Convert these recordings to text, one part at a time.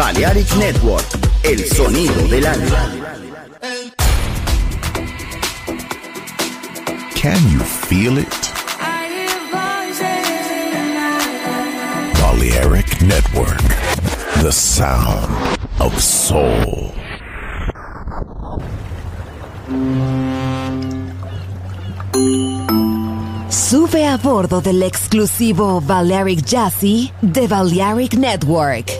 Balearic Network, el sonido del alma. Can you feel it? Balearic Network, the sound of soul. Sube a bordo del exclusivo Balearic Jazzy de Balearic Network.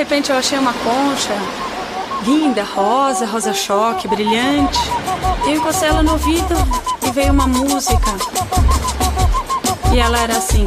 Repente eu achei uma concha, linda, rosa, rosa choque, brilhante. Eu encostei ela no ouvido e veio uma música. E ela era assim.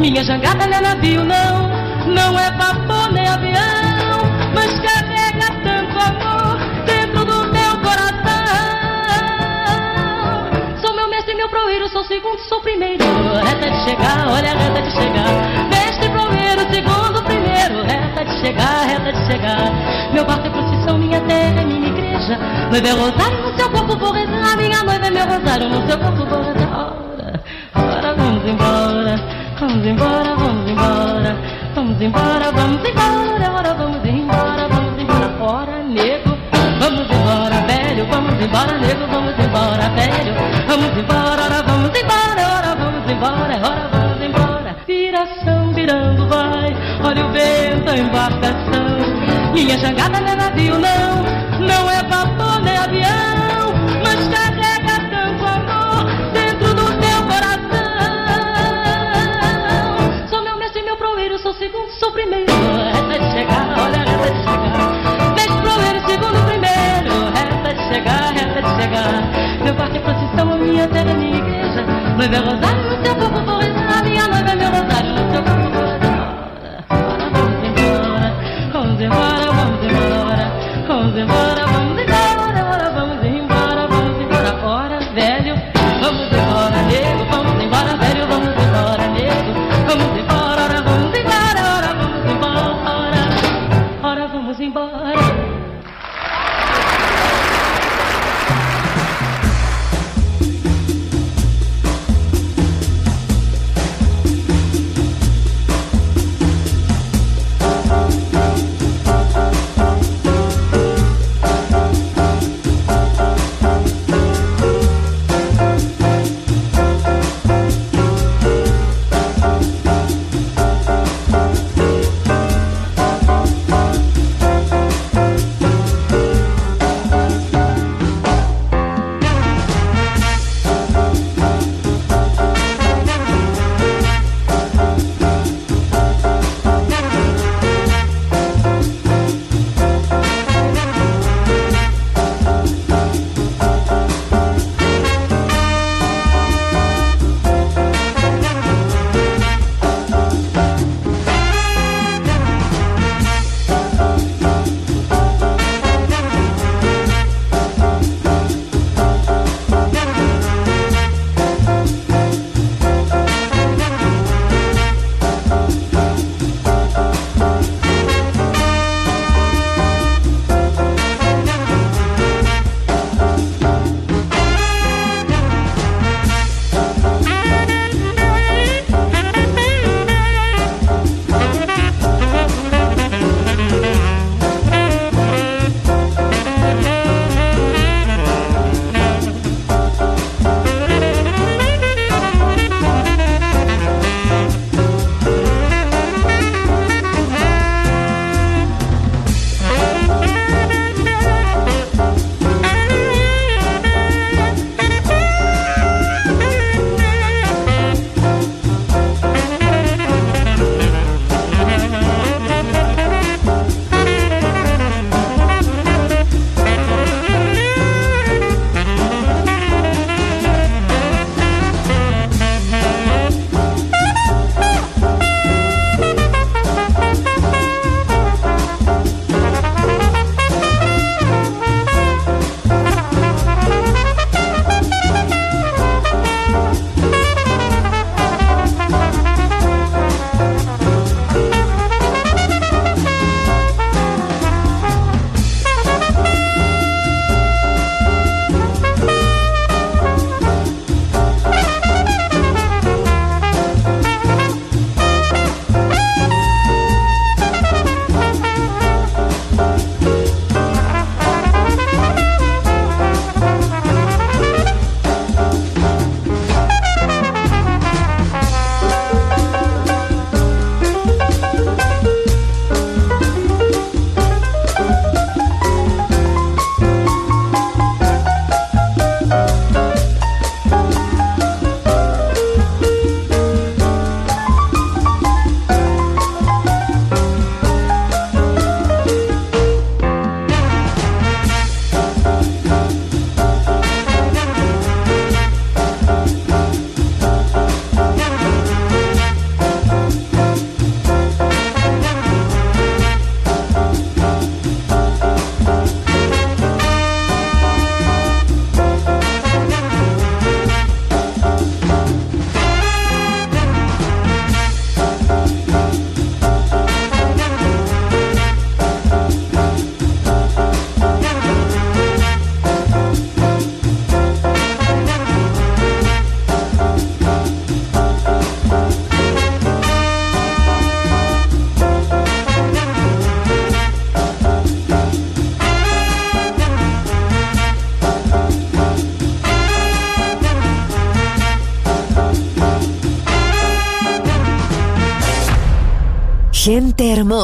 Minha jangada não é navio, não, não é vapor nem avião, mas carrega tanto amor dentro do teu coração. Sou meu mestre, meu proeiro, sou segundo, sou primeiro. Reta de chegar, olha reta de chegar. Mestre, proeiro, segundo, primeiro. Reta de chegar, reta de chegar. Meu barco é procissão, minha terra é minha igreja. Noiva é rosário, no seu corpo vou rezar. Minha noiva é meu rosário, no seu corpo vou rezar. Ora, ora, vamos embora. Vamos embora, vamos embora. Vamos embora, vamos embora. Ora, vamos embora, vamos embora. Ora, nego. Vamos embora, velho. Vamos embora, nego. Vamos embora, velho. Vamos embora, ora, vamos embora. Ora, vamos embora, ora, vamos embora. Viração virando vai. Olha o vento, a embarcação. Minha jangada não é navio. Não chegar, reta de chegar. Meu barco é procissão, a minha terra é minha igreja. Noiva é rosário, no seu corpo vou rezar.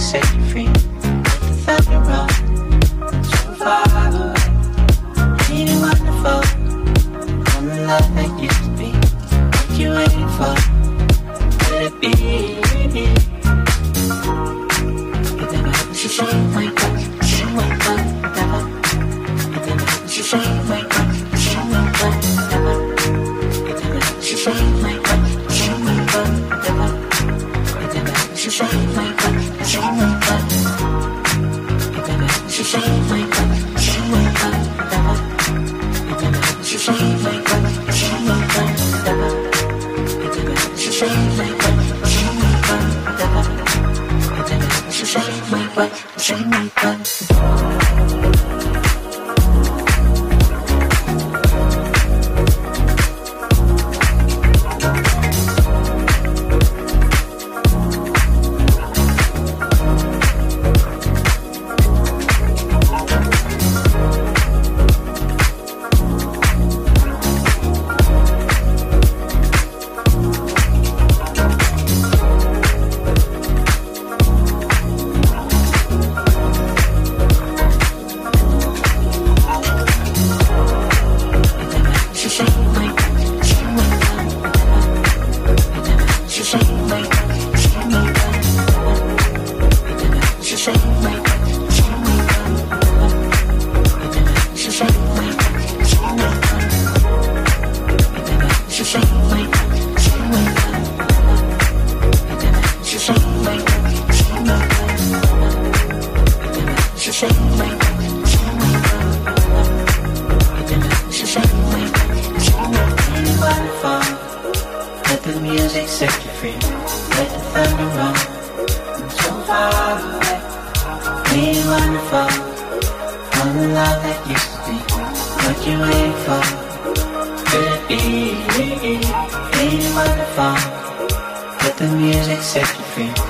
set you free. So far away. Wonderful? I'm the love that used to be. What you waiting for? you waiting for? Could it be me? Do? Let the music set you free.